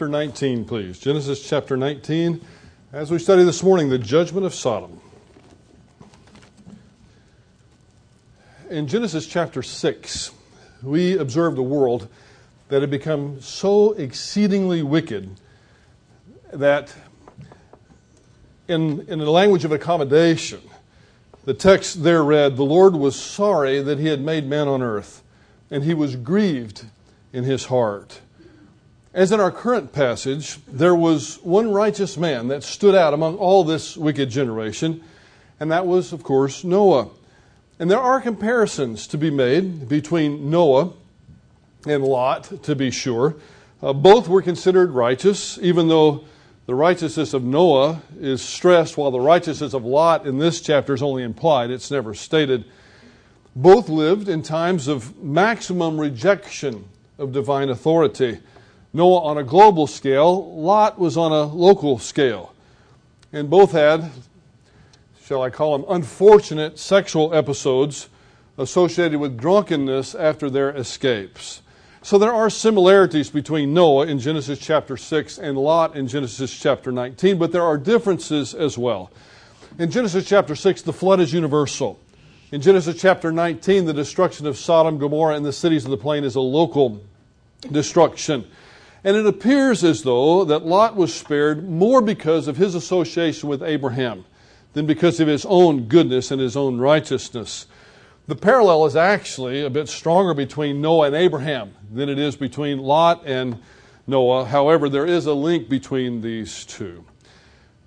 chapter 19, please. Genesis chapter 19, as we study this morning, the judgment of Sodom. In Genesis chapter 6, we observed a world that had become so exceedingly wicked that, in, in the language of accommodation, the text there read, The Lord was sorry that he had made man on earth, and he was grieved in his heart. As in our current passage, there was one righteous man that stood out among all this wicked generation, and that was, of course, Noah. And there are comparisons to be made between Noah and Lot, to be sure. Uh, both were considered righteous, even though the righteousness of Noah is stressed, while the righteousness of Lot in this chapter is only implied. It's never stated. Both lived in times of maximum rejection of divine authority. Noah on a global scale, Lot was on a local scale. And both had, shall I call them, unfortunate sexual episodes associated with drunkenness after their escapes. So there are similarities between Noah in Genesis chapter 6 and Lot in Genesis chapter 19, but there are differences as well. In Genesis chapter 6, the flood is universal. In Genesis chapter 19, the destruction of Sodom, Gomorrah, and the cities of the plain is a local destruction. And it appears as though that Lot was spared more because of his association with Abraham than because of his own goodness and his own righteousness. The parallel is actually a bit stronger between Noah and Abraham than it is between Lot and Noah. However, there is a link between these two.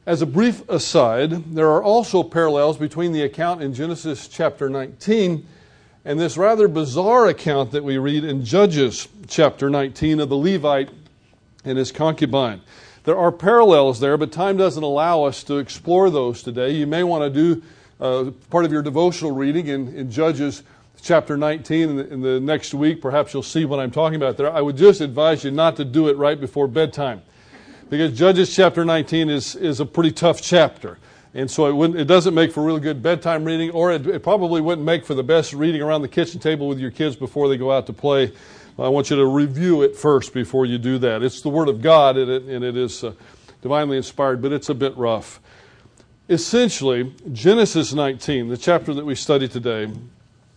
As a brief aside, there are also parallels between the account in Genesis chapter 19 and this rather bizarre account that we read in Judges chapter 19 of the Levite and his concubine. There are parallels there, but time doesn't allow us to explore those today. You may want to do uh, part of your devotional reading in, in Judges chapter 19 in the, in the, next week. Perhaps you'll see what I'm talking about there. I would just advise you not to do it right before bedtime because Judges chapter 19 is, is a pretty tough chapter. And so it, it doesn't make for really good bedtime reading, or it, it probably wouldn't make for the best reading around the kitchen table with your kids before they go out to play I want you to review it first before you do that. It's the Word of God, and it, and it is uh, divinely inspired, but it's a bit rough. Essentially, Genesis 19, the chapter that we study today,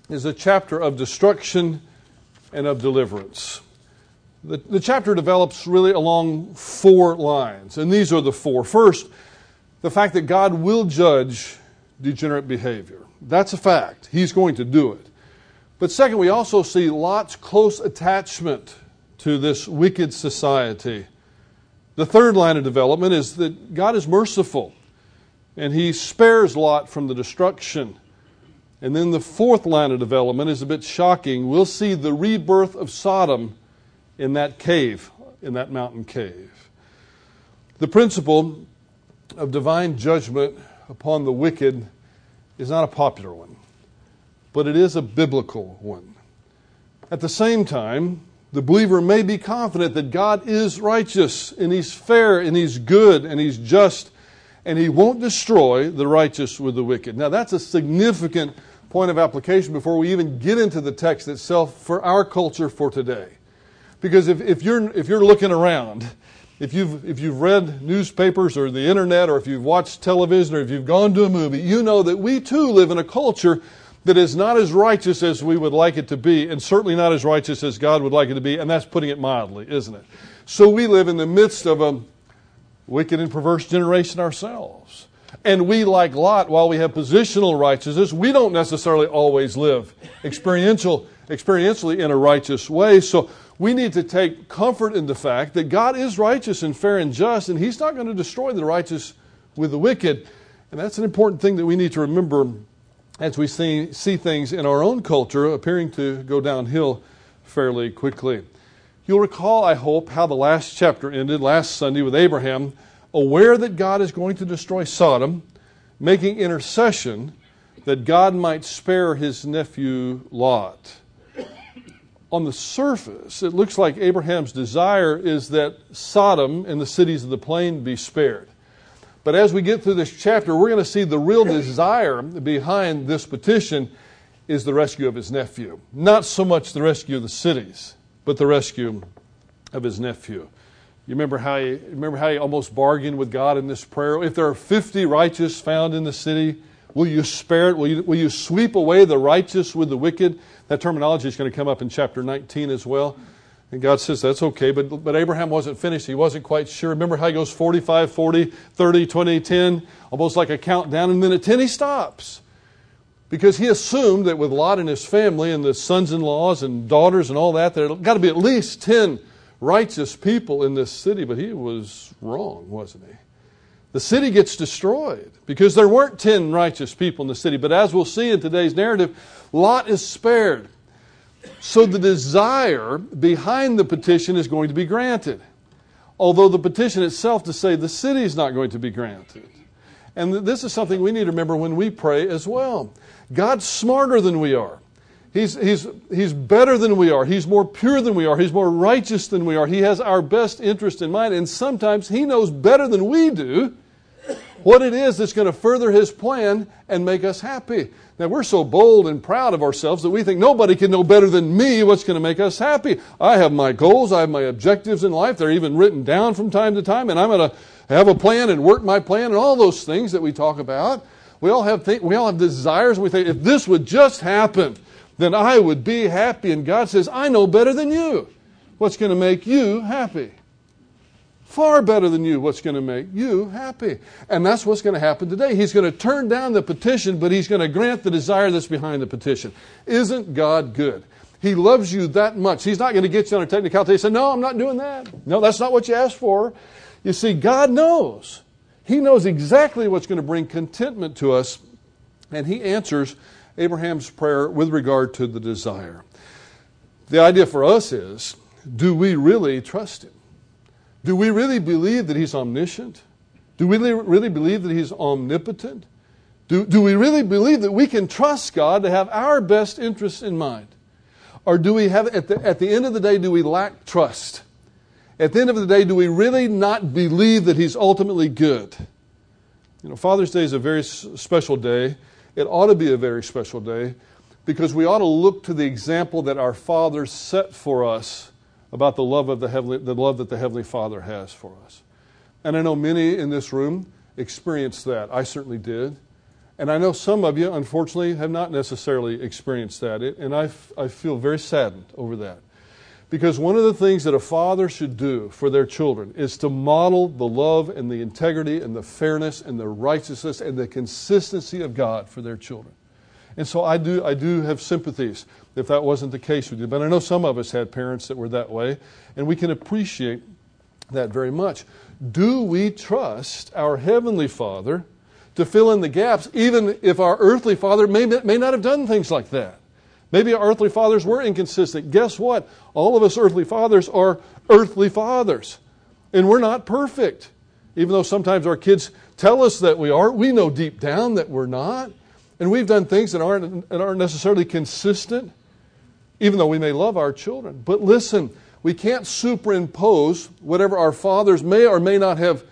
is a chapter of destruction and of deliverance. The, the chapter develops really along four lines, and these are the four. First, the fact that God will judge degenerate behavior. That's a fact. He's going to do it. But second, we also see Lot's close attachment to this wicked society. The third line of development is that God is merciful and he spares Lot from the destruction. And then the fourth line of development is a bit shocking. We'll see the rebirth of Sodom in that cave, in that mountain cave. The principle of divine judgment upon the wicked is not a popular one but it is a biblical one. At the same time, the believer may be confident that God is righteous and He's fair and He's good and He's just and He won't destroy the righteous with the wicked. Now, that's a significant point of application before we even get into the text itself for our culture for today. Because if, if, you're, if you're looking around, if you've, if you've read newspapers or the internet or if you've watched television or if you've gone to a movie, you know that we too live in a culture that is not as righteous as we would like it to be, and certainly not as righteous as God would like it to be, and that's putting it mildly, isn't it? So we live in the midst of a wicked and perverse generation ourselves. And we, like Lot, while we have positional righteousness, we don't necessarily always live experiential, experientially in a righteous way. So we need to take comfort in the fact that God is righteous and fair and just, and He's not going to destroy the righteous with the wicked. And that's an important thing that we need to remember as we see, see things in our own culture appearing to go downhill fairly quickly. You'll recall, I hope, how the last chapter ended last Sunday with Abraham, aware that God is going to destroy Sodom, making intercession that God might spare his nephew Lot. On the surface, it looks like Abraham's desire is that Sodom and the cities of the plain be spared. But as we get through this chapter, we're going to see the real desire behind this petition is the rescue of his nephew. Not so much the rescue of the cities, but the rescue of his nephew. You remember how he, remember how he almost bargained with God in this prayer? If there are 50 righteous found in the city, will you spare it? Will you, will you sweep away the righteous with the wicked? That terminology is going to come up in chapter 19 as well. And God says, that's okay. But, but Abraham wasn't finished. He wasn't quite sure. Remember how he goes 45, 40, 30, 20, 10, almost like a countdown. And then at 10, he stops. Because he assumed that with Lot and his family and the sons in laws and daughters and all that, there got to be at least 10 righteous people in this city. But he was wrong, wasn't he? The city gets destroyed because there weren't 10 righteous people in the city. But as we'll see in today's narrative, Lot is spared. So the desire behind the petition is going to be granted. Although the petition itself to say the city is not going to be granted. And this is something we need to remember when we pray as well. God's smarter than we are. He's, he's, he's better than we are. He's more pure than we are. He's more righteous than we are. He has our best interest in mind. And sometimes He knows better than we do what it is that's going to further His plan and make us happy. Now, we're so bold and proud of ourselves that we think nobody can know better than me what's going to make us happy. I have my goals, I have my objectives in life. They're even written down from time to time, and I'm going to have a plan and work my plan and all those things that we talk about. We all have, th- we all have desires, we think, if this would just happen, then I would be happy. And God says, I know better than you what's going to make you happy far better than you what's going to make you happy. And that's what's going to happen today. He's going to turn down the petition, but he's going to grant the desire that's behind the petition. Isn't God good? He loves you that much. He's not going to get you on a technicality and say, No, I'm not doing that. No, that's not what you asked for. You see, God knows. He knows exactly what's going to bring contentment to us, and He answers Abraham's prayer with regard to the desire. The idea for us is do we really trust Him? Do we really believe that He's omniscient? Do we really believe that He's omnipotent? Do, do we really believe that we can trust God to have our best interests in mind? Or do we have, at the, at the end of the day, do we lack trust? At the end of the day, do we really not believe that He's ultimately good? You know, Father's Day is a very special day. It ought to be a very special day because we ought to look to the example that our Father set for us about the love of the heavenly, the love that the heavenly Father has for us. And I know many in this room experienced that. I certainly did. And I know some of you, unfortunately, have not necessarily experienced that. And I, I feel very saddened over that. Because one of the things that a father should do for their children is to model the love and the integrity and the fairness and the righteousness and the consistency of God for their children. And so I do, I do have sympathies if that wasn't the case with you. But I know some of us had parents that were that way, and we can appreciate that very much. Do we trust our Heavenly Father to fill in the gaps, even if our earthly father may, may not have done things like that? Maybe our earthly fathers were inconsistent. Guess what? All of us earthly fathers are earthly fathers, and we're not perfect. Even though sometimes our kids tell us that we are, we know deep down that we're not. And we've done things that aren't, that aren't necessarily consistent even though we may love our children. But listen, we can't superimpose whatever our fathers may or may not have,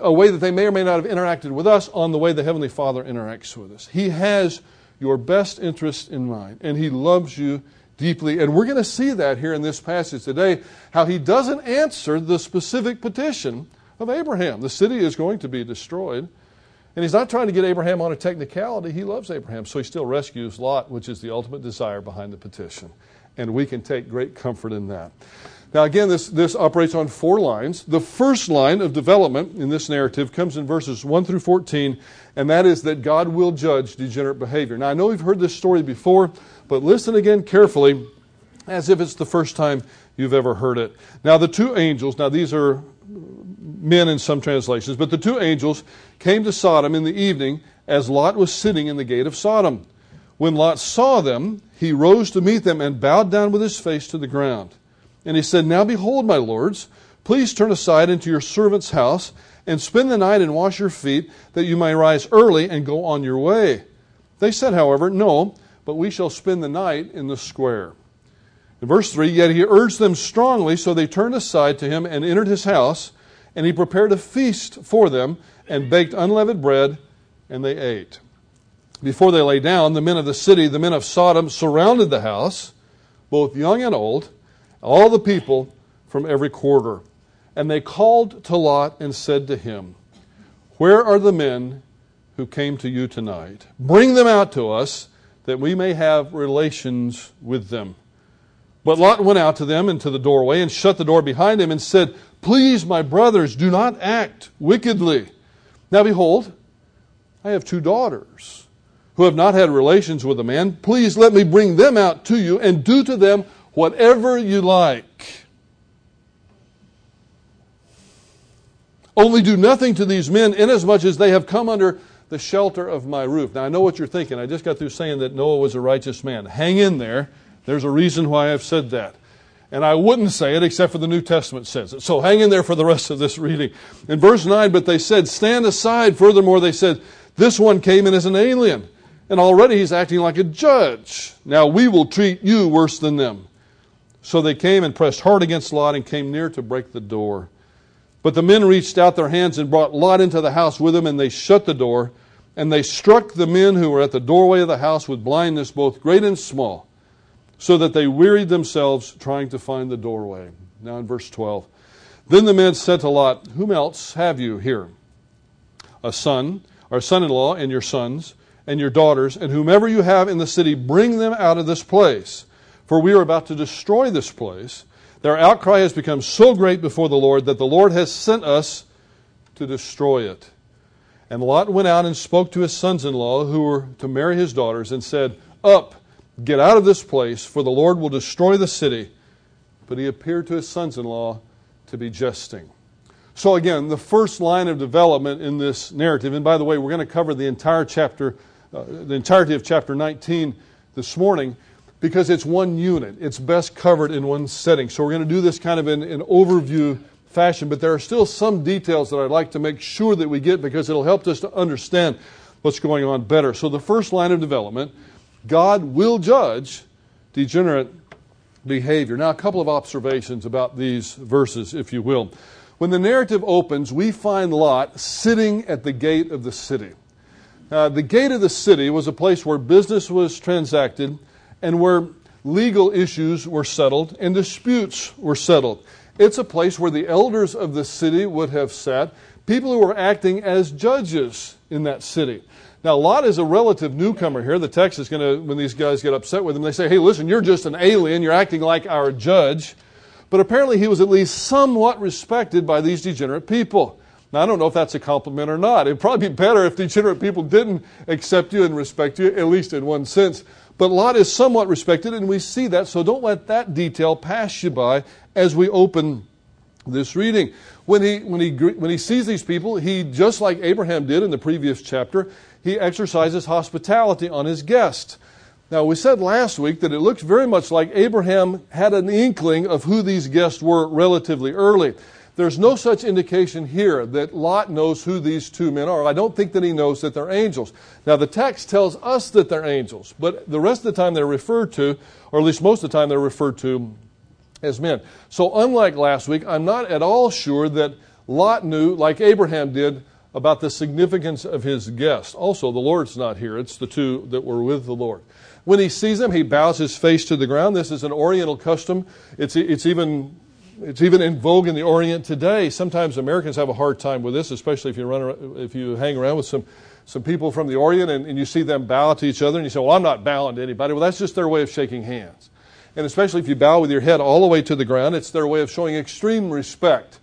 a way that they may or may not have interacted with us on the way the Heavenly Father interacts with us. He has your best interest in mind, and He loves you deeply. And we're going to see that here in this passage today, how He doesn't answer the specific petition of Abraham. The city is going to be destroyed. And he's not trying to get Abraham on a technicality. He loves Abraham. So he still rescues Lot, which is the ultimate desire behind the petition. And we can take great comfort in that. Now, again, this, this operates on four lines. The first line of development in this narrative comes in verses 1 through 14, and that is that God will judge degenerate behavior. Now, I know we've heard this story before, but listen again carefully as if it's the first time you've ever heard it. Now, the two angels, now these are men in some translations, but the two angels came to Sodom in the evening as Lot was sitting in the gate of Sodom. When Lot saw them, he rose to meet them and bowed down with his face to the ground. And he said, Now behold, my lords, please turn aside into your servant's house and spend the night and wash your feet, that you may rise early and go on your way. They said, however, No, but we shall spend the night in the square. In verse 3, yet he urged them strongly, so they turned aside to him and entered his house, and he prepared a feast for them and baked unleavened bread, and they ate. Before they lay down, the men of the city, the men of Sodom, surrounded the house, both young and old, all the people from every quarter. And they called to Lot and said to him, Where are the men who came to you tonight? Bring them out to us, that we may have relations with them. But Lot went out to them into the doorway and shut the door behind him and said, Please, my brothers, do not act wickedly. Now behold, I have two daughters who have not had relations with a man. Please let me bring them out to you and do to them whatever you like. Only do nothing to these men, inasmuch as they have come under the shelter of my roof. Now, I know what you're thinking. I just got through saying that Noah was a righteous man. Hang in there. There's a reason why I've said that. And I wouldn't say it except for the New Testament says it. So hang in there for the rest of this reading. In verse 9, but they said, Stand aside. Furthermore, they said, This one came in as an alien. And already he's acting like a judge. Now we will treat you worse than them. So they came and pressed hard against Lot and came near to break the door. But the men reached out their hands and brought Lot into the house with them, and they shut the door. And they struck the men who were at the doorway of the house with blindness, both great and small so that they wearied themselves trying to find the doorway. Now in verse 12. Then the men said to Lot, Whom else have you here? A son, or son in law, and your sons, and your daughters, and whomever you have in the city, bring them out of this place. For we are about to destroy this place. Their outcry has become so great before the Lord that the Lord has sent us to destroy it. And Lot went out and spoke to his sons in law, who were to marry his daughters, and said, Up, Get out of this place, for the Lord will destroy the city. But he appeared to his sons in law to be jesting. So, again, the first line of development in this narrative, and by the way, we're going to cover the entire chapter, uh, the entirety of chapter 19 this morning because it's one unit. It's best covered in one setting. So, we're going to do this kind of in an overview fashion, but there are still some details that I'd like to make sure that we get because it'll help us to understand what's going on better. So, the first line of development God will judge degenerate behavior. Now, a couple of observations about these verses, if you will. When the narrative opens, we find Lot sitting at the gate of the city. Uh, the gate of the city was a place where business was transacted and where legal issues were settled and disputes were settled. It's a place where the elders of the city would have sat, people who were acting as judges in that city. Now, Lot is a relative newcomer here. The text is going to, when these guys get upset with him, they say, hey, listen, you're just an alien. You're acting like our judge. But apparently, he was at least somewhat respected by these degenerate people. Now, I don't know if that's a compliment or not. It'd probably be better if degenerate people didn't accept you and respect you, at least in one sense. But Lot is somewhat respected, and we see that, so don't let that detail pass you by as we open this reading. When he, when he, when he sees these people, he, just like Abraham did in the previous chapter, he exercises hospitality on his guest. Now, we said last week that it looks very much like Abraham had an inkling of who these guests were relatively early. There's no such indication here that Lot knows who these two men are. I don't think that he knows that they're angels. Now, the text tells us that they're angels, but the rest of the time they're referred to, or at least most of the time they're referred to as men. So, unlike last week, I'm not at all sure that Lot knew, like Abraham did, about the significance of his guest. Also, the Lord's not here, it's the two that were with the Lord. When he sees them, he bows his face to the ground. This is an Oriental custom. It's, it's, even, it's even in vogue in the Orient today. Sometimes Americans have a hard time with this, especially if you, run, if you hang around with some, some people from the Orient and, and you see them bow to each other and you say, Well, I'm not bowing to anybody. Well, that's just their way of shaking hands. And especially if you bow with your head all the way to the ground, it's their way of showing extreme respect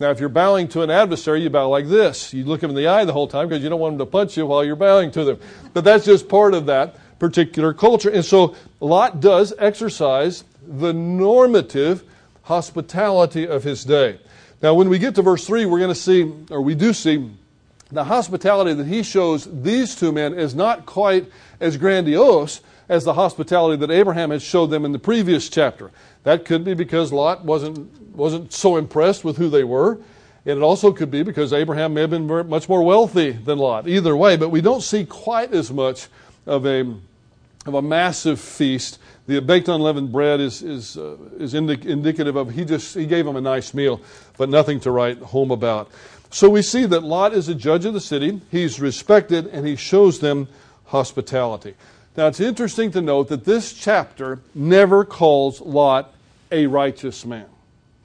now, if you're bowing to an adversary, you bow like this. You look him in the eye the whole time because you don't want him to punch you while you're bowing to them. But that's just part of that particular culture. And so Lot does exercise the normative hospitality of his day. Now, when we get to verse 3, we're going to see, or we do see, the hospitality that he shows these two men is not quite as grandiose as the hospitality that Abraham had showed them in the previous chapter. That could be because Lot wasn't wasn't so impressed with who they were. And it also could be because Abraham may have been much more wealthy than Lot. Either way, but we don't see quite as much of a, of a massive feast. The baked unleavened bread is, is, uh, is indi- indicative of he just he gave them a nice meal, but nothing to write home about. So we see that Lot is a judge of the city. He's respected and he shows them hospitality. Now it's interesting to note that this chapter never calls Lot a righteous man.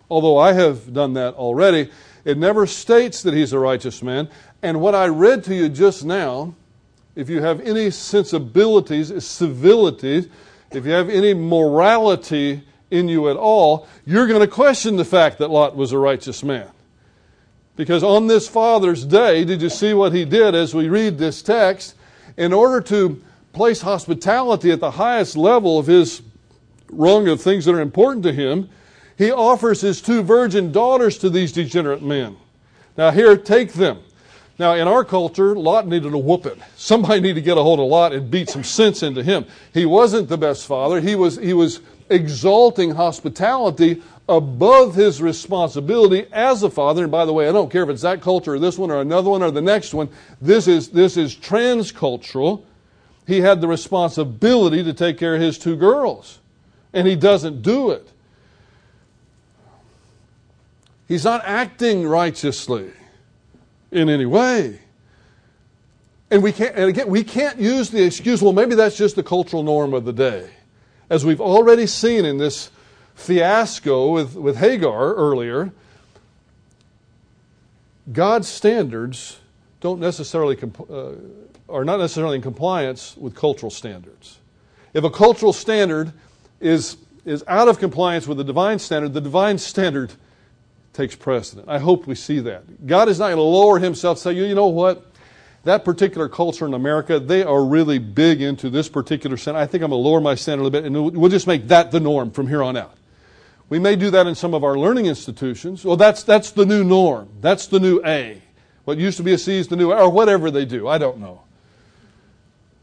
although I have done that already. It never states that he's a righteous man. And what I read to you just now, if you have any sensibilities, civilities, if you have any morality in you at all, you're going to question the fact that Lot was a righteous man. Because on this Father's Day, did you see what he did as we read this text? In order to place hospitality at the highest level of his rung of things that are important to him, he offers his two virgin daughters to these degenerate men. Now, here, take them. Now, in our culture, Lot needed a whooping. Somebody needed to get a hold of Lot and beat some sense into him. He wasn't the best father. He was, he was exalting hospitality above his responsibility as a father. And by the way, I don't care if it's that culture or this one or another one or the next one. This is, this is transcultural. He had the responsibility to take care of his two girls, and he doesn't do it. He's not acting righteously in any way. And we can't, and again, we can't use the excuse, well, maybe that's just the cultural norm of the day. As we've already seen in this fiasco with, with Hagar earlier, God's standards don't necessarily uh, are not necessarily in compliance with cultural standards. If a cultural standard is, is out of compliance with the divine standard, the divine standard takes precedent. I hope we see that. God is not going to lower himself say, you know what? That particular culture in America, they are really big into this particular standard. I think I'm going to lower my standard a little bit, and we'll just make that the norm from here on out. We may do that in some of our learning institutions. Well, that's, that's the new norm. That's the new A. What used to be a C is the new A, or whatever they do. I don't know.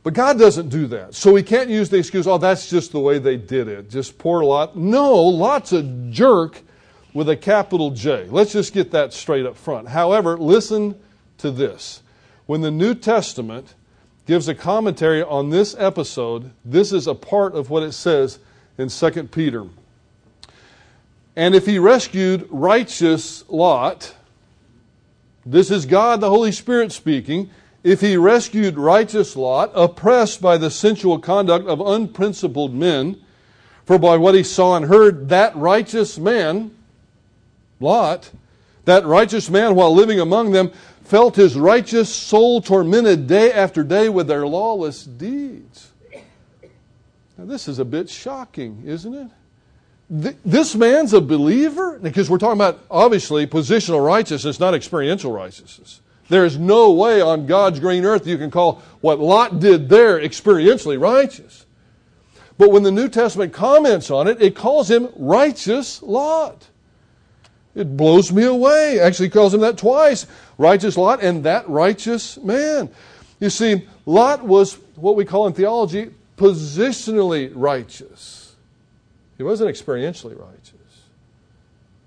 But God doesn't do that. So we can't use the excuse, oh, that's just the way they did it. Just poor Lot. No, Lot's a jerk with a capital J. Let's just get that straight up front. However, listen to this. When the New Testament gives a commentary on this episode, this is a part of what it says in 2 Peter. And if he rescued righteous Lot, this is God the Holy Spirit speaking. If he rescued righteous Lot, oppressed by the sensual conduct of unprincipled men, for by what he saw and heard, that righteous man, Lot, that righteous man, while living among them, felt his righteous soul tormented day after day with their lawless deeds. Now, this is a bit shocking, isn't it? this man's a believer? Because we're talking about, obviously, positional righteousness, not experiential righteousness. There is no way on God's green earth you can call what Lot did there experientially righteous. But when the New Testament comments on it, it calls him righteous Lot. It blows me away. Actually, calls him that twice righteous Lot and that righteous man. You see, Lot was what we call in theology positionally righteous, he wasn't experientially righteous.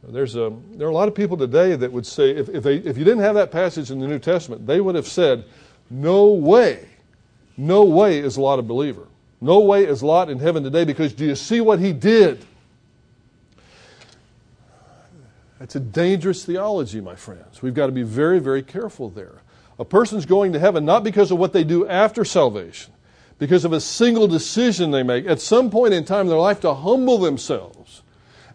There's a, there are a lot of people today that would say, if, if, they, if you didn't have that passage in the New Testament, they would have said, No way, no way is Lot a believer. No way is Lot in heaven today because do you see what he did? That's a dangerous theology, my friends. We've got to be very, very careful there. A person's going to heaven not because of what they do after salvation, because of a single decision they make at some point in time in their life to humble themselves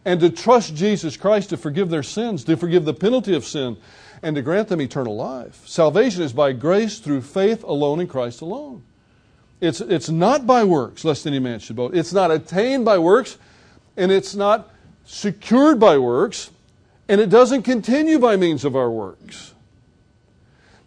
and to trust Jesus Christ to forgive their sins, to forgive the penalty of sin, and to grant them eternal life. Salvation is by grace through faith alone in Christ alone. It's, it's not by works, lest any man should boast. It's not attained by works, and it's not secured by works, and it doesn't continue by means of our works.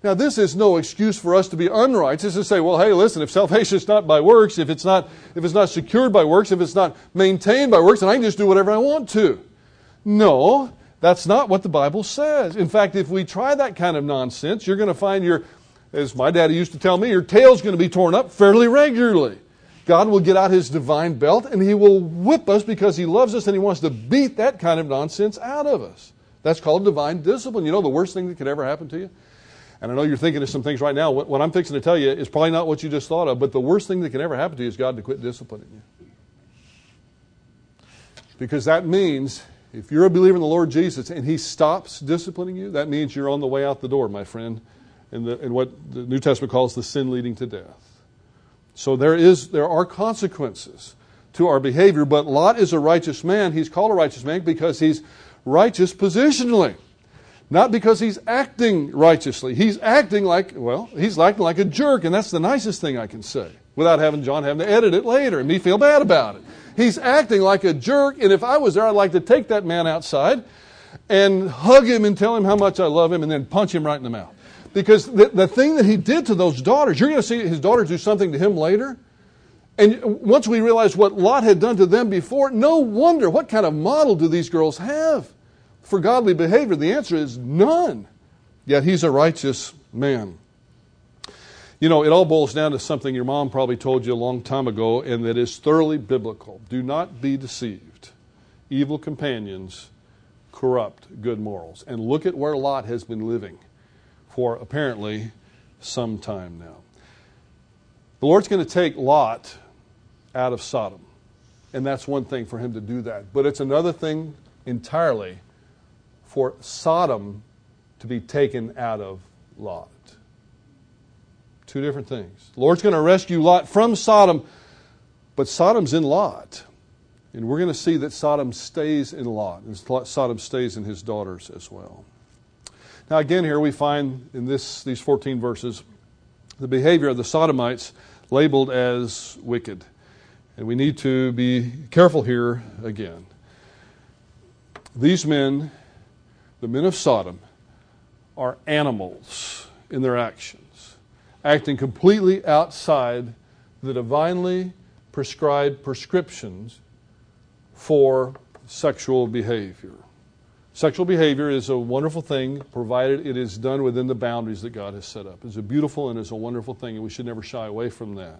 Now, this is no excuse for us to be unrighteous and say, well, hey, listen, if salvation is not by works, if it's not, if it's not secured by works, if it's not maintained by works, then I can just do whatever I want to. No, that's not what the Bible says. In fact, if we try that kind of nonsense, you're going to find your, as my daddy used to tell me, your tail's going to be torn up fairly regularly. God will get out his divine belt and he will whip us because he loves us and he wants to beat that kind of nonsense out of us. That's called divine discipline. You know the worst thing that could ever happen to you? And I know you're thinking of some things right now. What I'm fixing to tell you is probably not what you just thought of, but the worst thing that can ever happen to you is God to quit disciplining you. Because that means if you're a believer in the Lord Jesus and He stops disciplining you, that means you're on the way out the door, my friend, in, the, in what the New Testament calls the sin leading to death. So there, is, there are consequences to our behavior, but Lot is a righteous man. He's called a righteous man because he's righteous positionally. Not because he's acting righteously. He's acting like, well, he's acting like a jerk, and that's the nicest thing I can say without having John having to edit it later and me feel bad about it. He's acting like a jerk, and if I was there, I'd like to take that man outside and hug him and tell him how much I love him and then punch him right in the mouth. Because the, the thing that he did to those daughters, you're going to see his daughters do something to him later. And once we realize what Lot had done to them before, no wonder what kind of model do these girls have for godly behavior? The answer is none. Yet he's a righteous man. You know, it all boils down to something your mom probably told you a long time ago, and that is thoroughly biblical. Do not be deceived. Evil companions corrupt good morals. And look at where Lot has been living for apparently some time now. The Lord's going to take Lot out of Sodom. And that's one thing for him to do that. But it's another thing entirely for Sodom to be taken out of Lot. Two different things. The Lord's going to rescue Lot from Sodom, but Sodom's in Lot. And we're going to see that Sodom stays in Lot, and Sodom stays in his daughters as well. Now, again, here we find in this, these 14 verses the behavior of the Sodomites labeled as wicked. And we need to be careful here again. These men, the men of Sodom, are animals in their actions, acting completely outside the divinely prescribed prescriptions for sexual behavior. Sexual behavior is a wonderful thing, provided it is done within the boundaries that God has set up. It's a beautiful and it's a wonderful thing, and we should never shy away from that.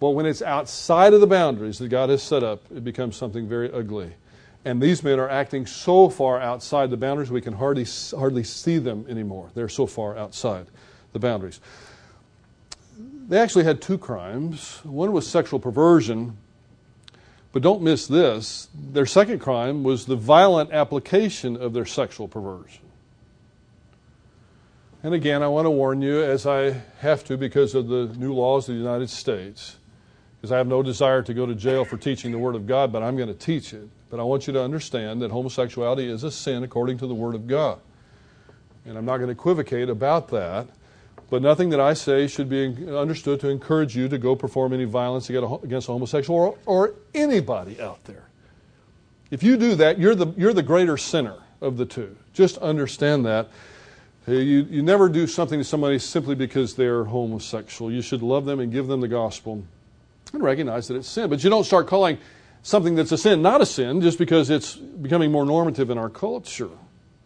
But when it's outside of the boundaries that God has set up, it becomes something very ugly. And these men are acting so far outside the boundaries, we can hardly, hardly see them anymore. They're so far outside the boundaries. They actually had two crimes. One was sexual perversion, but don't miss this their second crime was the violent application of their sexual perversion. And again, I want to warn you, as I have to because of the new laws of the United States, because I have no desire to go to jail for teaching the Word of God, but I'm going to teach it. But I want you to understand that homosexuality is a sin according to the Word of God. And I'm not going to equivocate about that. But nothing that I say should be understood to encourage you to go perform any violence against a homosexual or, or anybody out there. If you do that, you're the, you're the greater sinner of the two. Just understand that. You, you never do something to somebody simply because they're homosexual. You should love them and give them the gospel and recognize that it's sin. But you don't start calling something that's a sin not a sin just because it's becoming more normative in our culture.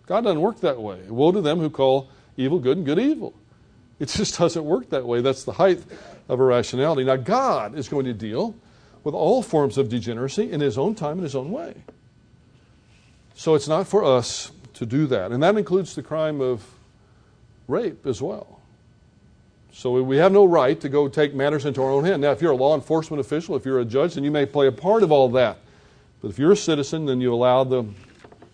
God doesn't work that way. Woe to them who call evil good and good evil. It just doesn't work that way. That's the height of irrationality. Now, God is going to deal with all forms of degeneracy in His own time and His own way. So it's not for us to do that. And that includes the crime of rape as well. So we have no right to go take matters into our own hand. Now, if you're a law enforcement official, if you're a judge, then you may play a part of all that. But if you're a citizen, then you allow the,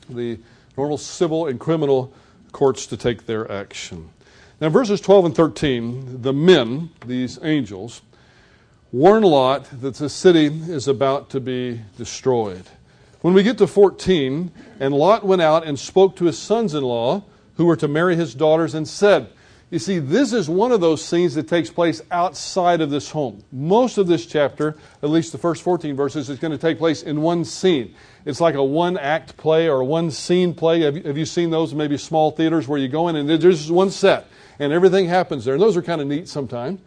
the normal civil and criminal courts to take their action. Now, verses 12 and 13, the men, these angels, warn Lot that the city is about to be destroyed. When we get to 14, and Lot went out and spoke to his sons in law, who were to marry his daughters, and said, You see, this is one of those scenes that takes place outside of this home. Most of this chapter, at least the first 14 verses, is going to take place in one scene. It's like a one act play or a one scene play. Have you, have you seen those maybe small theaters where you go in and there's just one set? and everything happens there. And those are kind of neat sometimes.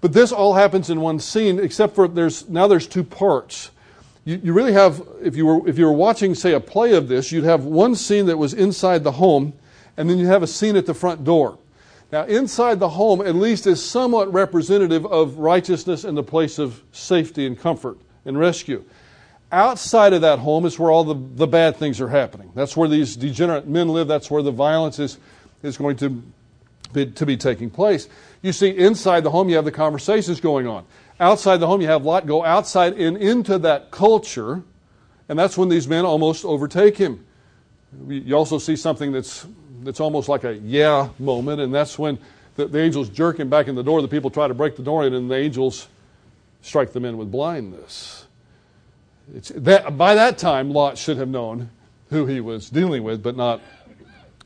But this all happens in one scene, except for there's now there's two parts. You, you really have, if you were if you were watching, say, a play of this, you'd have one scene that was inside the home, and then you'd have a scene at the front door. Now, inside the home, at least, is somewhat representative of righteousness and the place of safety and comfort and rescue. Outside of that home is where all the, the bad things are happening. That's where these degenerate men live. That's where the violence is, is going to be, to be taking place. You see, inside the home, you have the conversations going on. Outside the home, you have Lot go outside and into that culture, and that's when these men almost overtake him. You also see something that's, that's almost like a yeah moment, and that's when the, the angels jerk him back in the door. The people try to break the door in, and the angels strike the men with blindness. That, by that time, Lot should have known who he was dealing with, but not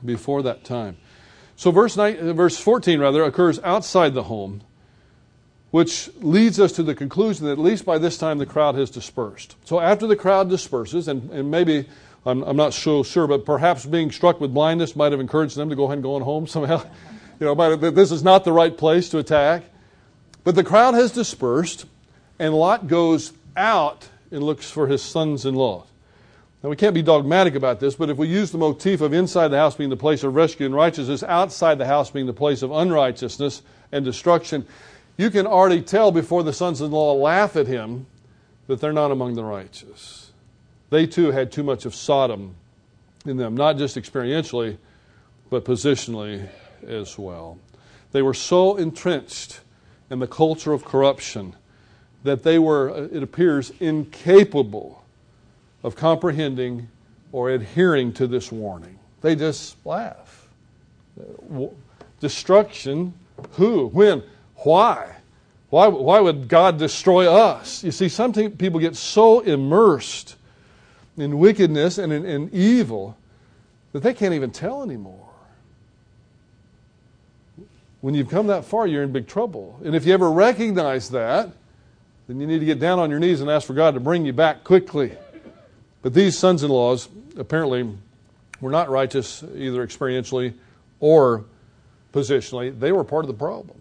before that time. So verse, 9, verse 14 rather occurs outside the home, which leads us to the conclusion that at least by this time the crowd has dispersed. So after the crowd disperses, and, and maybe I'm, I'm not so sure, but perhaps being struck with blindness might have encouraged them to go ahead and go on home somehow. You know, this is not the right place to attack. But the crowd has dispersed, and Lot goes out and looks for his sons in law. Now, we can't be dogmatic about this, but if we use the motif of inside the house being the place of rescue and righteousness, outside the house being the place of unrighteousness and destruction, you can already tell before the sons in law laugh at him that they're not among the righteous. They too had too much of Sodom in them, not just experientially, but positionally as well. They were so entrenched in the culture of corruption that they were, uh, it appears, incapable of comprehending or adhering to this warning. They just laugh. Destruction, who, when, why? Why, why would God destroy us? You see, some people get so immersed in wickedness and in, in evil that they can't even tell anymore. When you've come that far, you're in big trouble. And if you ever recognize that, then you need to get down on your knees and ask for God to bring you back quickly. But these sons in laws apparently were not righteous either experientially or positionally. They were part of the problem.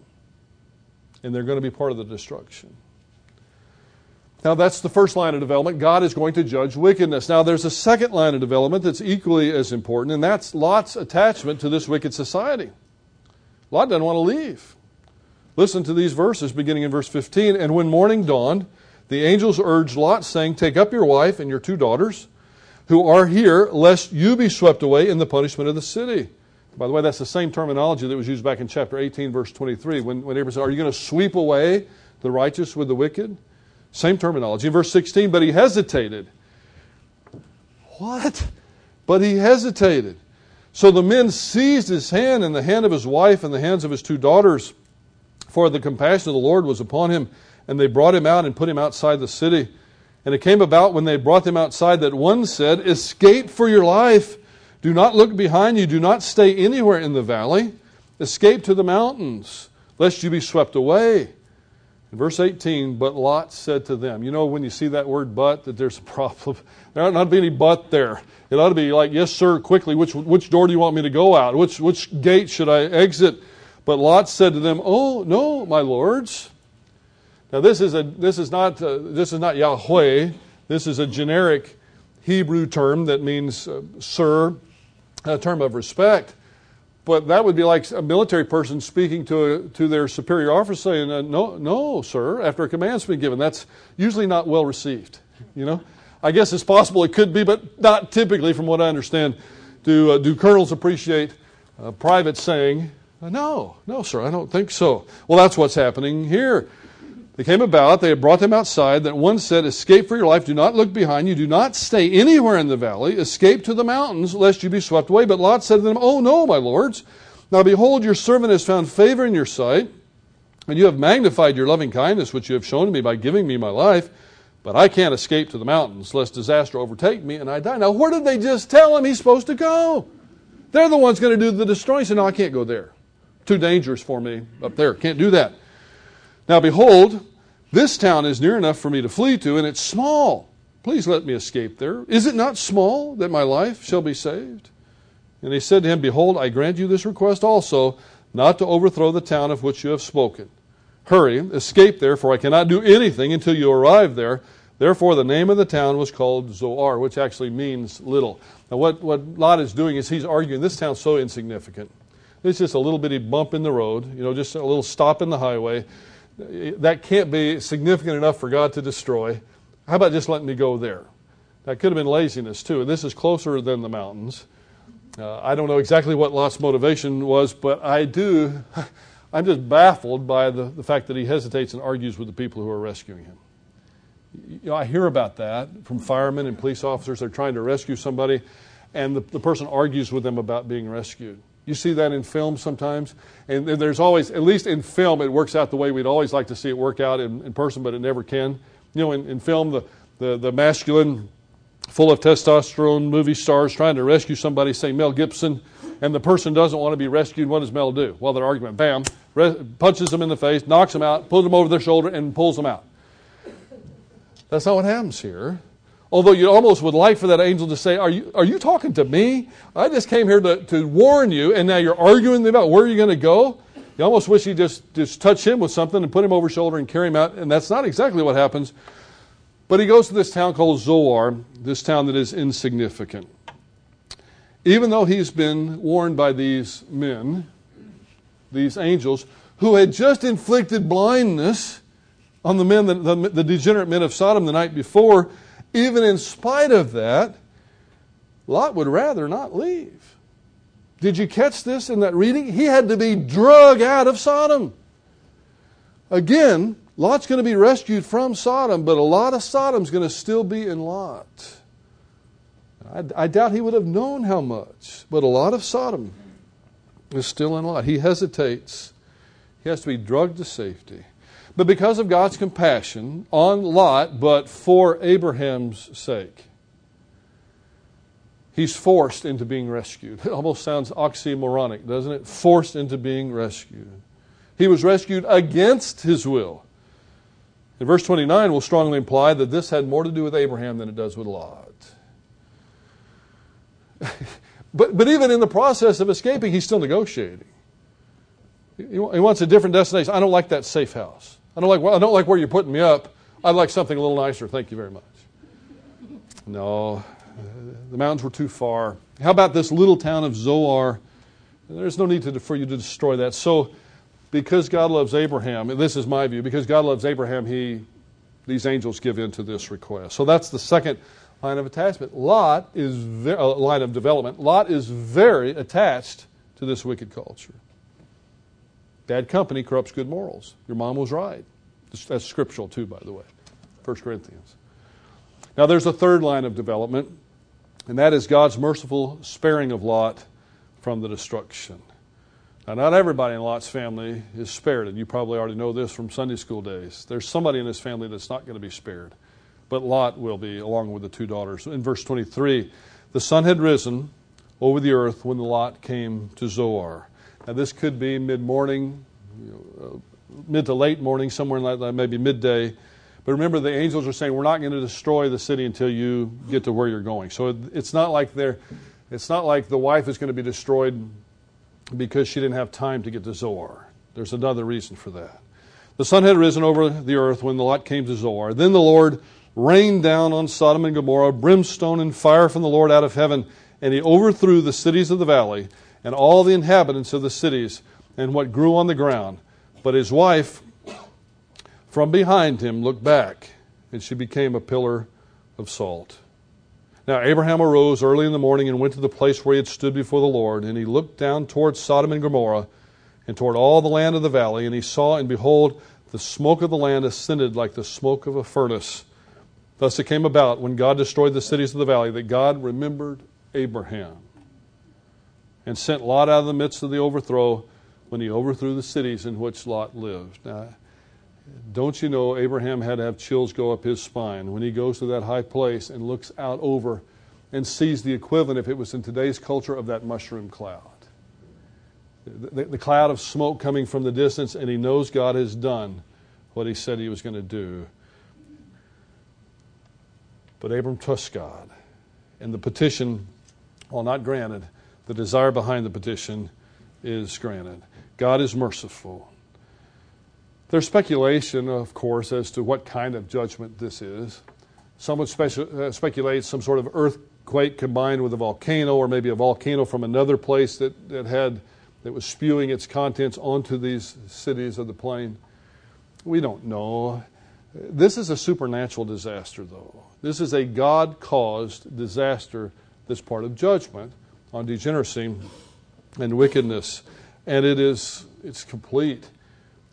And they're going to be part of the destruction. Now, that's the first line of development. God is going to judge wickedness. Now, there's a second line of development that's equally as important, and that's Lot's attachment to this wicked society. Lot doesn't want to leave. Listen to these verses beginning in verse 15. And when morning dawned, the angels urged Lot, saying, Take up your wife and your two daughters, who are here, lest you be swept away in the punishment of the city. By the way, that's the same terminology that was used back in chapter 18, verse 23, when, when Abraham said, Are you going to sweep away the righteous with the wicked? Same terminology. In verse 16, but he hesitated. What? But he hesitated. So the men seized his hand and the hand of his wife and the hands of his two daughters, for the compassion of the Lord was upon him, and they brought him out and put him outside the city. And it came about when they brought them outside that one said, Escape for your life. Do not look behind you. Do not stay anywhere in the valley. Escape to the mountains, lest you be swept away. In verse 18, but Lot said to them, You know, when you see that word but, that there's a problem. There ought not to be any but there. It ought to be like, yes, sir, quickly. Which, which door do you want me to go out? Which, which gate should I exit? But Lot said to them, Oh, no, my lords. Now, this is, a, this is, not, uh, this is not Yahweh. This is a generic Hebrew term that means uh, sir, a term of respect. But that would be like a military person speaking to, a, to their superior officer saying, uh, no, no, sir, after a command's been given. That's usually not well received, you know? I guess it's possible it could be, but not typically, from what I understand. Do, uh, do colonels appreciate uh, private saying, No, no, sir, I don't think so. Well, that's what's happening here. They came about, they had brought them outside. That one said, Escape for your life, do not look behind you, do not stay anywhere in the valley, escape to the mountains, lest you be swept away. But Lot said to them, Oh, no, my lords. Now behold, your servant has found favor in your sight, and you have magnified your loving kindness, which you have shown to me by giving me my life. But I can't escape to the mountains lest disaster overtake me and I die. Now, where did they just tell him he's supposed to go? They're the ones going to do the destroying. So, no, I can't go there. Too dangerous for me up there. Can't do that. Now, behold, this town is near enough for me to flee to, and it's small. Please let me escape there. Is it not small that my life shall be saved? And he said to him, Behold, I grant you this request also, not to overthrow the town of which you have spoken. Hurry, escape there, for I cannot do anything until you arrive there. Therefore, the name of the town was called Zoar, which actually means little. Now, what, what Lot is doing is he's arguing this town's so insignificant. It's just a little bitty bump in the road, you know, just a little stop in the highway. That can't be significant enough for God to destroy. How about just letting me go there? That could have been laziness, too. This is closer than the mountains. Uh, I don't know exactly what Lot's motivation was, but I do. I'm just baffled by the, the fact that he hesitates and argues with the people who are rescuing him. You know, I hear about that from firemen and police officers. They're trying to rescue somebody, and the, the person argues with them about being rescued. You see that in film sometimes, and there's always, at least in film, it works out the way we'd always like to see it work out in, in person, but it never can. You know, in, in film, the, the, the masculine full of testosterone movie stars trying to rescue somebody, say Mel Gibson, and the person doesn't want to be rescued. What does Mel do? Well, their argument, bam, punches them in the face, knocks them out, pulls them over their shoulder, and pulls them out. That's not what happens here. Although you almost would like for that angel to say, Are you, are you talking to me? I just came here to, to warn you, and now you're arguing about where you're going to go. You almost wish you just, just touch him with something and put him over his shoulder and carry him out. And that's not exactly what happens. But he goes to this town called Zoar, this town that is insignificant. Even though he's been warned by these men, these angels, who had just inflicted blindness on the men, the, the, the degenerate men of Sodom the night before, even in spite of that, Lot would rather not leave. Did you catch this in that reading? He had to be drug out of Sodom. Again, Lot's going to be rescued from Sodom, but a lot of Sodom's going to still be in Lot. I, I, doubt he would have known how much, but a lot of Sodom is still in Lot. He hesitates. He has to be drugged to safety. But because of God's compassion on Lot, but for Abraham's sake, he's forced into being rescued. It almost sounds oxymoronic, doesn't it? Forced into being rescued. He was rescued against his will. In verse 29 will strongly imply that this had more to do with Abraham than it does with Lot. but, but even in the process of escaping, he's still negotiating. He wants a different destination. I don't like that safe house. I don't like, I don't like where you're putting me up. I'd like something a little nicer. Thank you very much. No, the mountains were too far. How about this little town of Zoar? There's no need to, for you to destroy that. So, because God loves Abraham, this is my view, because God loves Abraham, he, these angels give in to this request. So that's the second line of attachment. Lot is very, uh, line of development. Lot is very attached to this wicked culture. Bad company corrupts good morals. Your mom was right. That's scriptural, too, by the way. 1 Corinthians. Now, there's a third line of development, and that is God's merciful sparing of Lot from the destruction. Now, not everybody in Lot's family is spared, and you probably already know this from Sunday school days. There's somebody in his family that's not going to be spared, but Lot will be, along with the two daughters. In verse 23, the sun had risen over the earth when the Lot came to Zoar. Now, this could be mid morning, you know, uh, mid to late morning, somewhere like that, maybe midday. But remember, the angels are saying, We're not going to destroy the city until you get to where you're going. So it's not like they're. It's not like the wife is going to be destroyed because she didn't have time to get to Zoar. There's another reason for that. The sun had risen over the earth when the Lot came to Zoar. Then the Lord rained down on Sodom and Gomorrah brimstone and fire from the Lord out of heaven, and he overthrew the cities of the valley and all the inhabitants of the cities and what grew on the ground. But his wife from behind him looked back, and she became a pillar of salt. Now Abraham arose early in the morning and went to the place where he had stood before the Lord, and he looked down towards Sodom and Gomorrah and toward all the land of the valley, and he saw, and behold, the smoke of the land ascended like the smoke of a furnace. Thus it came about when God destroyed the cities of the valley that God remembered Abraham and sent Lot out of the midst of the overthrow when he overthrew the cities in which Lot lived. Now, don't you know Abraham had to have chills go up his spine when he goes to that high place and looks out over and sees the equivalent, if it was in today's culture, of that mushroom cloud? The, the cloud of smoke coming from the distance, and he knows God has done what he said he was going to do. But Abram trusts God. And the petition, while not granted, the desire behind the petition is granted. God is merciful. There's speculation, of course, as to what kind of judgment this is. Some would uh, speculate some sort of earthquake combined with a volcano, or maybe a volcano from another place that, that had that was spewing its contents onto these cities of the plain. We don't know. This is a supernatural disaster, though. This is a God caused disaster that's part of judgment on degeneracy and wickedness. And it is it's complete.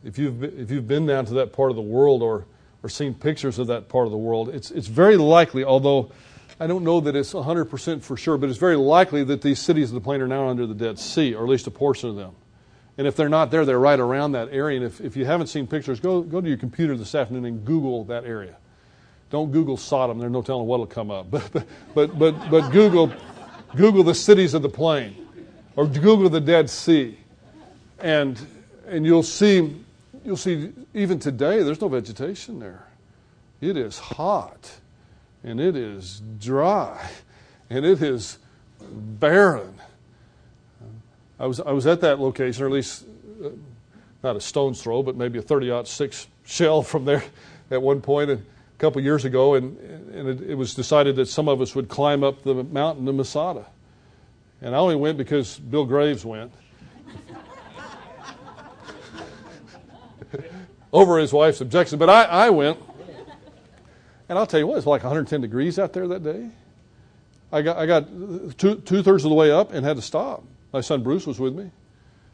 If you've, if you've been down to that part of the world or, or seen pictures of that part of the world, it's, it's very likely, although I don't know that it's 100% for sure, but it's very likely that these cities of the plain are now under the Dead Sea, or at least a portion of them. And if they're not there, they're right around that area. And if, if you haven't seen pictures, go, go to your computer this afternoon and Google that area. don't Google Sodom. There's no telling what'll come up. But but but but, but Google Google the cities of the plain, or Google the Dead Sea, and and you'll see you'll see even today there's no vegetation there. It is hot, and it is dry, and it is barren. I was I was at that location, or at least uh, not a stone's throw, but maybe a 30-06 shell from there at one point a couple years ago, and, and it, it, was decided that some of us would climb up the mountain to Masada. And I only went because Bill Graves went. Over his wife's objection, but I, I went. And I'll tell you what, it's like 110 degrees out there that day. I got, I got two, two thirds of the way up and had to stop. My son Bruce was with me.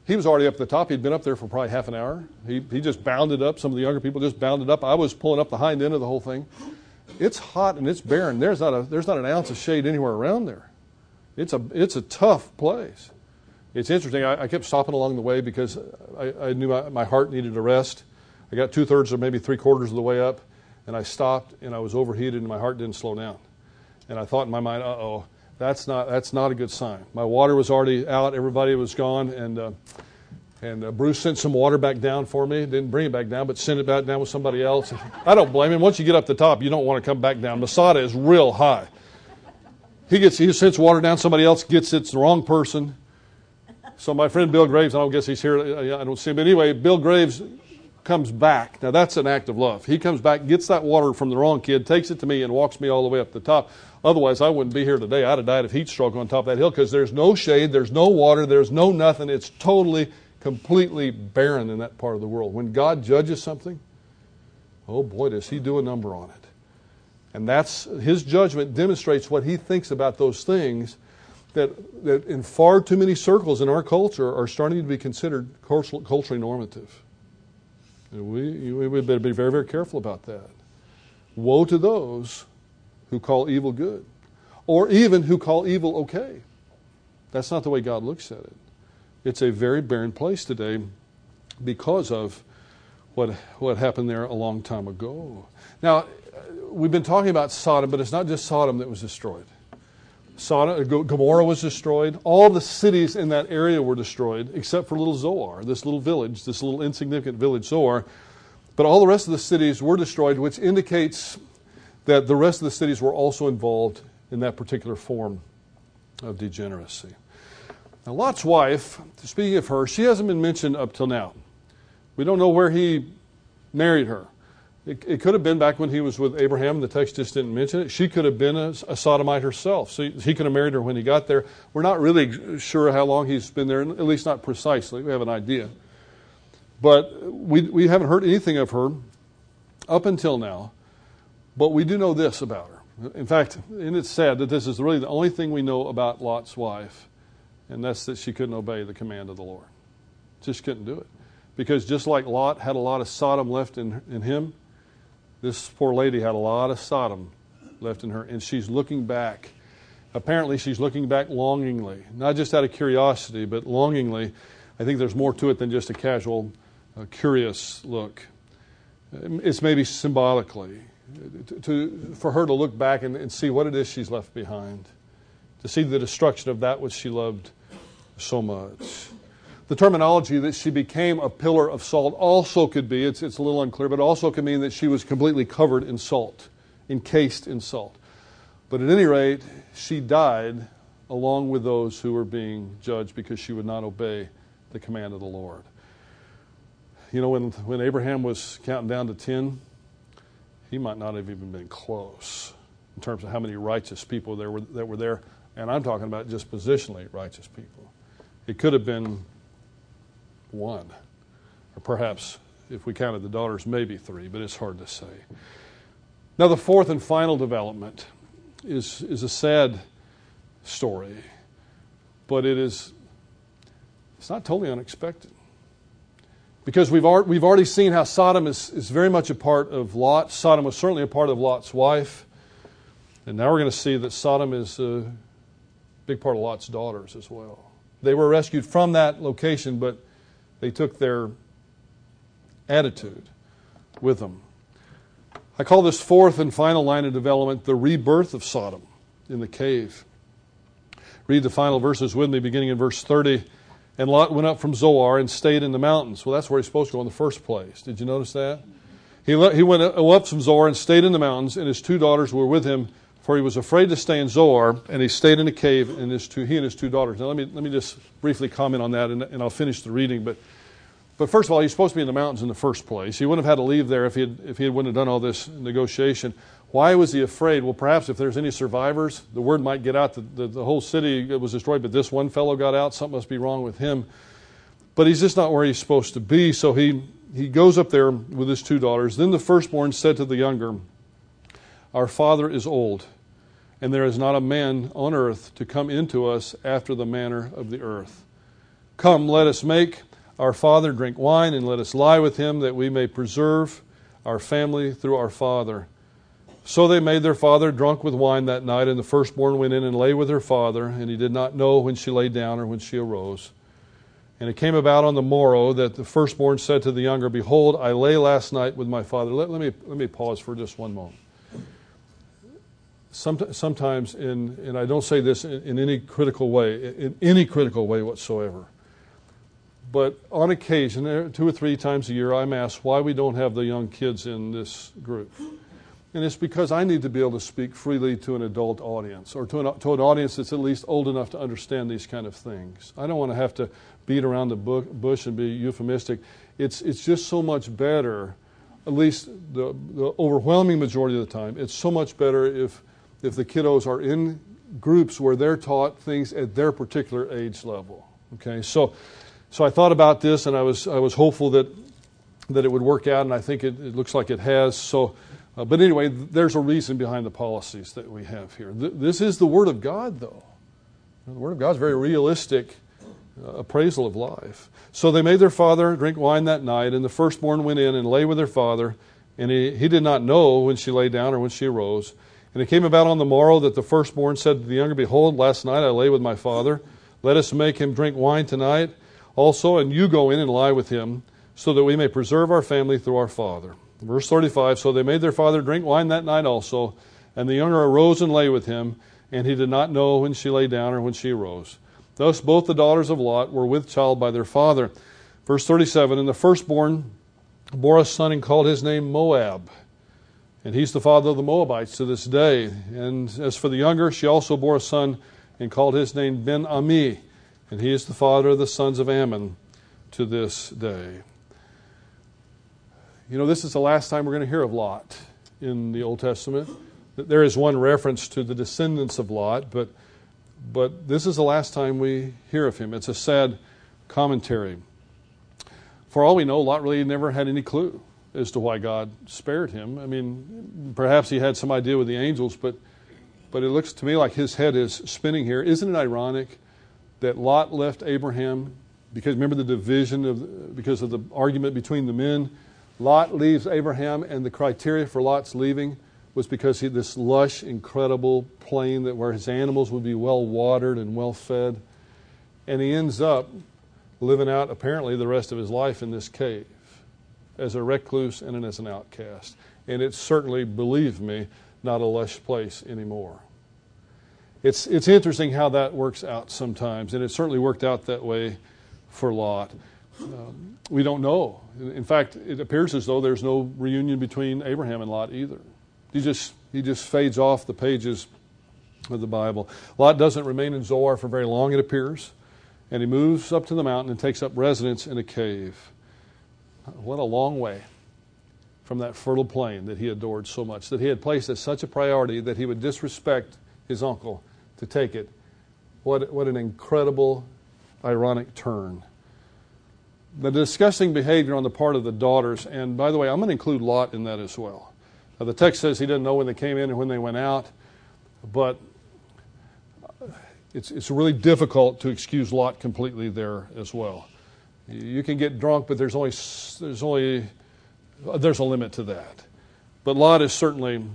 He was already up at the top. He'd been up there for probably half an hour. He, he just bounded up. Some of the younger people just bounded up. I was pulling up the hind end of the whole thing. It's hot and it's barren. There's not, a, there's not an ounce of shade anywhere around there. It's a, it's a tough place. It's interesting. I, I kept stopping along the way because I, I knew my, my heart needed a rest. I got two thirds or maybe three quarters of the way up, and I stopped and I was overheated and my heart didn't slow down. And I thought in my mind, uh oh, that's not, that's not a good sign. My water was already out, everybody was gone, and, uh, and uh, Bruce sent some water back down for me. Didn't bring it back down, but sent it back down with somebody else. I don't blame him. Once you get up the top, you don't want to come back down. Masada is real high. He gets he sends water down, somebody else gets it, it's the wrong person. So my friend Bill Graves, I don't guess he's here, I don't see him. But anyway, Bill Graves comes back. Now that's an act of love. He comes back, gets that water from the wrong kid, takes it to me, and walks me all the way up the top. Otherwise, I wouldn't be here today. I'd have died of heat stroke on top of that hill because there's no shade, there's no water, there's no nothing. It's totally, completely barren in that part of the world. When God judges something, oh boy, does He do a number on it. And that's His judgment demonstrates what He thinks about those things that, that in far too many circles in our culture are starting to be considered culturally normative. We, we better be very, very careful about that. Woe to those who call evil good, or even who call evil okay. That's not the way God looks at it. It's a very barren place today because of what, what happened there a long time ago. Now, we've been talking about Sodom, but it's not just Sodom that was destroyed. Sodom, Gomorrah was destroyed. All the cities in that area were destroyed, except for little Zoar, this little village, this little insignificant village, Zoar. But all the rest of the cities were destroyed, which indicates that the rest of the cities were also involved in that particular form of degeneracy. Now, Lot's wife, speaking of her, she hasn't been mentioned up till now. We don't know where he married her. It, it, could have been back when he was with Abraham. The text just didn't mention it. She could have been a, a, sodomite herself. So he could have married her when he got there. We're not really sure how long he's been there, at least not precisely. We have an idea. But we, we haven't heard anything of her up until now. But we do know this about her. In fact, and it's sad that this is really the only thing we know about Lot's wife, and that's that she couldn't obey the command of the Lord. Just couldn't do it. Because just like Lot had a lot of Sodom left in, in him, this poor lady had a lot of Sodom left in her, and she's looking back. Apparently, she's looking back longingly, not just out of curiosity, but longingly. I think there's more to it than just a casual, uh, curious look. It's maybe symbolically to, to, for her to look back and, and see what it is she's left behind, to see the destruction of that which she loved so much. The terminology that she became a pillar of salt also could be, it's, it's a little unclear, but also could mean that she was completely covered in salt, encased in salt. But at any rate, she died along with those who were being judged because she would not obey the command of the Lord. You know, when, when Abraham was counting down to 10, he might not have even been close in terms of how many righteous people there were, that were there. And I'm talking about just positionally righteous people. It could have been one, or perhaps, if we counted the daughters, maybe three, but it's hard to say. Now, the fourth and final development is, is a sad story, but it is it's not totally unexpected. Because we've, ar- we've already seen how Sodom is, is very much a part of Lot. Sodom was certainly a part of Lot's wife. And now we're going to see that Sodom is a big part of Lot's daughters as well. They were rescued from that location, but they took their attitude with them. I call this fourth and final line of development the rebirth of Sodom in the cave. Read the final verses with me, beginning in verse 30. And Lot went up from Zoar and stayed in the mountains. Well, that's where he's supposed to go in the first place. Did you notice that? He, he went up from Zoar and stayed in the mountains, and his two daughters were with him, for he was afraid to stay in Zoar, and he stayed in a cave, and his two, he and his two daughters. Now, let me, let me just briefly comment on that, and, and I'll finish the reading. But, but first of all, he's supposed to be in the mountains in the first place. He wouldn't have had to leave there if he, had, if he wouldn't have done all this negotiation. Why was he afraid? Well, perhaps if there's any survivors, the word might get out that the, the whole city was destroyed, but this one fellow got out. Something must be wrong with him. But he's just not where he's supposed to be, so he he goes up there with his two daughters. Then the firstborn said to the younger, Our father is old, and there is not a man on earth to come into us after the manner of the earth. Come, let us make our father drink wine, and let us lie with him, that we may preserve our family through our father. So they made their father drunk with wine that night, and the firstborn went in and lay with her father, and he did not know when she lay down or when she arose. And it came about on the morrow that the firstborn said to the younger, Behold, I lay last night with my father. Let, let me, let me pause for just one moment. Sometimes, in, and I don't say this in, in any critical way, in any critical way whatsoever, but on occasion, eh, two or three times a year, I'm asked why we don't have the young kids in this group. And it's because I need to be able to speak freely to an adult audience or to an, to an audience that's at least old enough to understand these kind of things. I don't want to have to beat around the bush and be euphemistic. It's, it's just so much better, at least the, the overwhelming majority of the time, it's so much better if, if the kiddos are in groups where they're taught things at their particular age level. Okay, so, so I thought about this and I was, I was hopeful that, that it would work out, and I think it, it looks like it has. So, uh, but anyway, there's a reason behind the policies that we have here. Th- this is the Word of God, though. The Word of God is very realistic uh, appraisal of life. So they made their father drink wine that night, and the firstborn went in and lay with their father, and he, he did not know when she lay down or when she arose. And it came about on the morrow that the firstborn said to the younger, Behold, last night I lay with my father. Let us make him drink wine tonight also, and you go in and lie with him, so that we may preserve our family through our father. Verse 35 So they made their father drink wine that night also, and the younger arose and lay with him, and he did not know when she lay down or when she arose. Thus both the daughters of Lot were with child by their father. Verse 37 And the firstborn bore a son and called his name Moab. And he's the father of the Moabites to this day. And as for the younger, she also bore a son and called his name Ben Ami. And he is the father of the sons of Ammon to this day. You know, this is the last time we're going to hear of Lot in the Old Testament. There is one reference to the descendants of Lot, but but this is the last time we hear of him. It's a sad commentary. For all we know, Lot really never had any clue as to why God spared him. I mean, perhaps he had some idea with the angels, but but it looks to me like his head is spinning here. Isn't it ironic that Lot left Abraham because remember the division of because of the argument between the men? Lot leaves Abraham, and the criteria for Lot's leaving was because he this lush, incredible plain that where his animals would be well watered and well fed. And he ends up living out apparently the rest of his life in this cave as a recluse and as an outcast. And it's certainly, believe me, not a lush place anymore. It's, it's interesting how that works out sometimes, and it certainly worked out that way for Lot. Um, we don't know. In fact, it appears as though there's no reunion between Abraham and Lot either. He just, he just fades off the pages of the Bible. Lot doesn't remain in Zoar for very long, it appears, and he moves up to the mountain and takes up residence in a cave. What a long way from that fertile plain that he adored so much, that he had placed as such a priority that he would disrespect his uncle to take it. What, what an incredible, ironic turn. The disgusting behavior on the part of the daughters, and by the way, I'm going to include Lot in that as well. Uh, the text says he didn't know when they came in and when they went out, but it's, it's really difficult to excuse Lot completely there as well. You can get drunk, but there's only, there's only uh, there's a limit to that. But Lot is certainly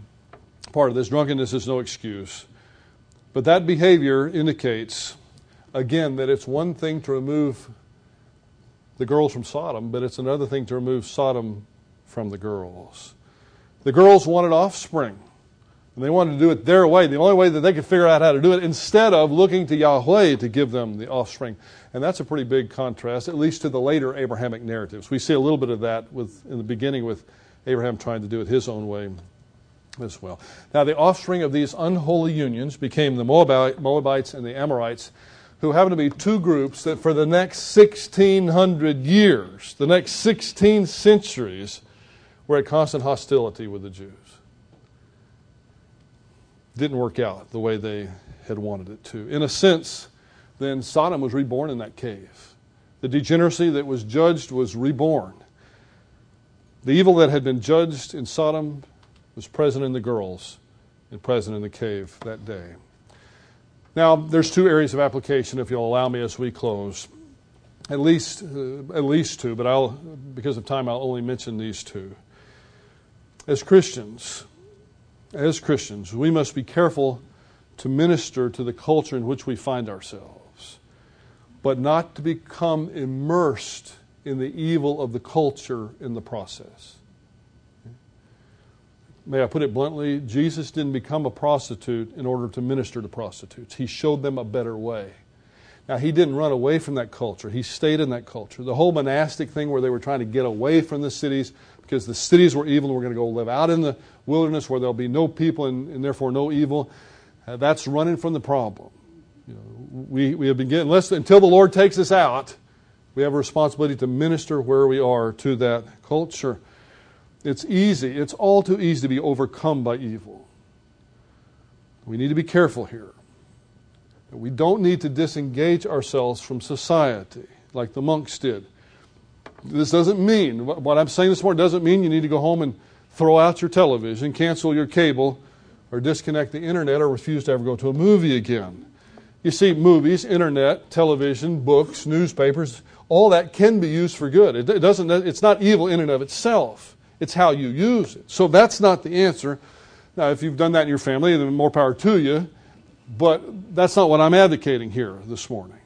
part of this. Drunkenness is no excuse. But that behavior indicates, again, that it's one thing to remove the girls from Sodom, but it's another thing to remove Sodom from the girls. The girls wanted offspring. And they wanted to do it their way, the only way that they could figure out how to do it, instead of looking to Yahweh to give them the offspring. And that's a pretty big contrast, at least to the later Abrahamic narratives. We see a little bit of that with, in the beginning with Abraham trying to do it his own way as well. Now, the offspring of these unholy unions became the Moabites and the Amorites, who happen to be two groups that for the next 1600 years, the next 16 centuries, were at constant hostility with the Jews didn't work out the way they had wanted it to. In a sense, then Sodom was reborn in that cave. The degeneracy that was judged was reborn. The evil that had been judged in Sodom was present in the girls and present in the cave that day. Now, there's two areas of application, if you'll allow me, as we close. At least, uh, at least two, but I'll, because of time, I'll only mention these two. As Christians, as Christians, we must be careful to minister to the culture in which we find ourselves, but not to become immersed in the evil of the culture in the process. May I put it bluntly? Jesus didn't become a prostitute in order to minister to prostitutes. He showed them a better way. Now, he didn't run away from that culture. He stayed in that culture. The whole monastic thing where they were trying to get away from the cities because the cities were evil and we're going to go live out in the wilderness where there'll be no people and, and therefore no evil. Uh, that's running from the problem. You know, we, we have been getting, until the Lord takes us out, we have a responsibility to minister where we are to that culture. It's easy, it's all too easy to be overcome by evil. We need to be careful here. We don't need to disengage ourselves from society like the monks did. This doesn't mean, what I'm saying this morning doesn't mean you need to go home and throw out your television, cancel your cable, or disconnect the internet, or refuse to ever go to a movie again. You see, movies, internet, television, books, newspapers, all that can be used for good. It doesn't, it's not evil in and of itself. It's how you use it. So that's not the answer. Now, if you've done that in your family, then more power to you. But that's not what I'm advocating here this morning.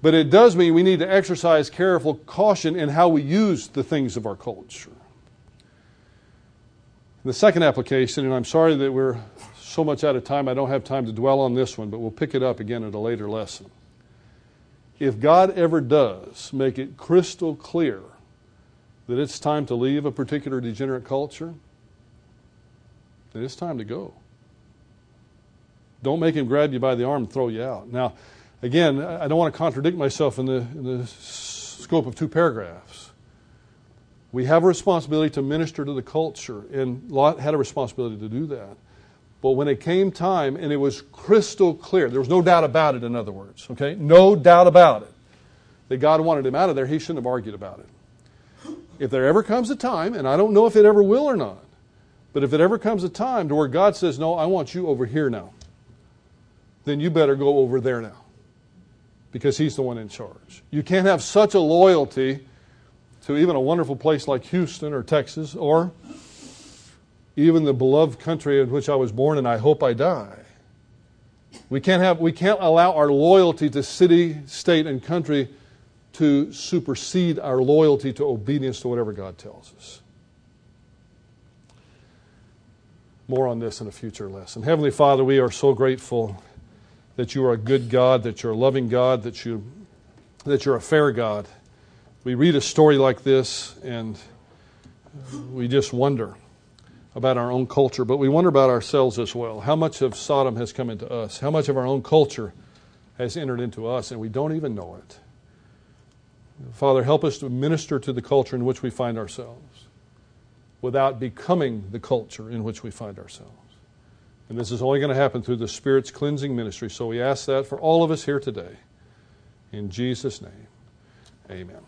But it does mean we need to exercise careful caution in how we use the things of our culture. The second application, and I'm sorry that we're so much out of time, I don't have time to dwell on this one, but we'll pick it up again at a later lesson. If God ever does make it crystal clear that it's time to leave a particular degenerate culture, then it's time to go. Don't make him grab you by the arm and throw you out. Now, again, I don't want to contradict myself in the, in the scope of two paragraphs. We have a responsibility to minister to the culture, and Lot had a responsibility to do that. But when it came time, and it was crystal clear, there was no doubt about it, in other words, okay? No doubt about it, that God wanted him out of there, he shouldn't have argued about it. If there ever comes a time, and I don't know if it ever will or not, but if it ever comes a time to where God says, No, I want you over here now, then you better go over there now because he's the one in charge. You can't have such a loyalty to even a wonderful place like Houston or Texas or even the beloved country in which I was born and I hope I die. We can't, have, we can't allow our loyalty to city, state, and country to supersede our loyalty to obedience to whatever God tells us. More on this in a future lesson. Heavenly Father, we are so grateful that you are a good God, that you're a loving God, that, you, that you're a fair God. We read a story like this and we just wonder about our own culture, but we wonder about ourselves as well. How much of Sodom has come into us? How much of our own culture has entered into us and we don't even know it? Father, help us to minister to the culture in which we find ourselves without becoming the culture in which we find ourselves. And this is only going to happen through the Spirit's cleansing ministry. So we ask that for all of us here today. In Jesus' name, amen.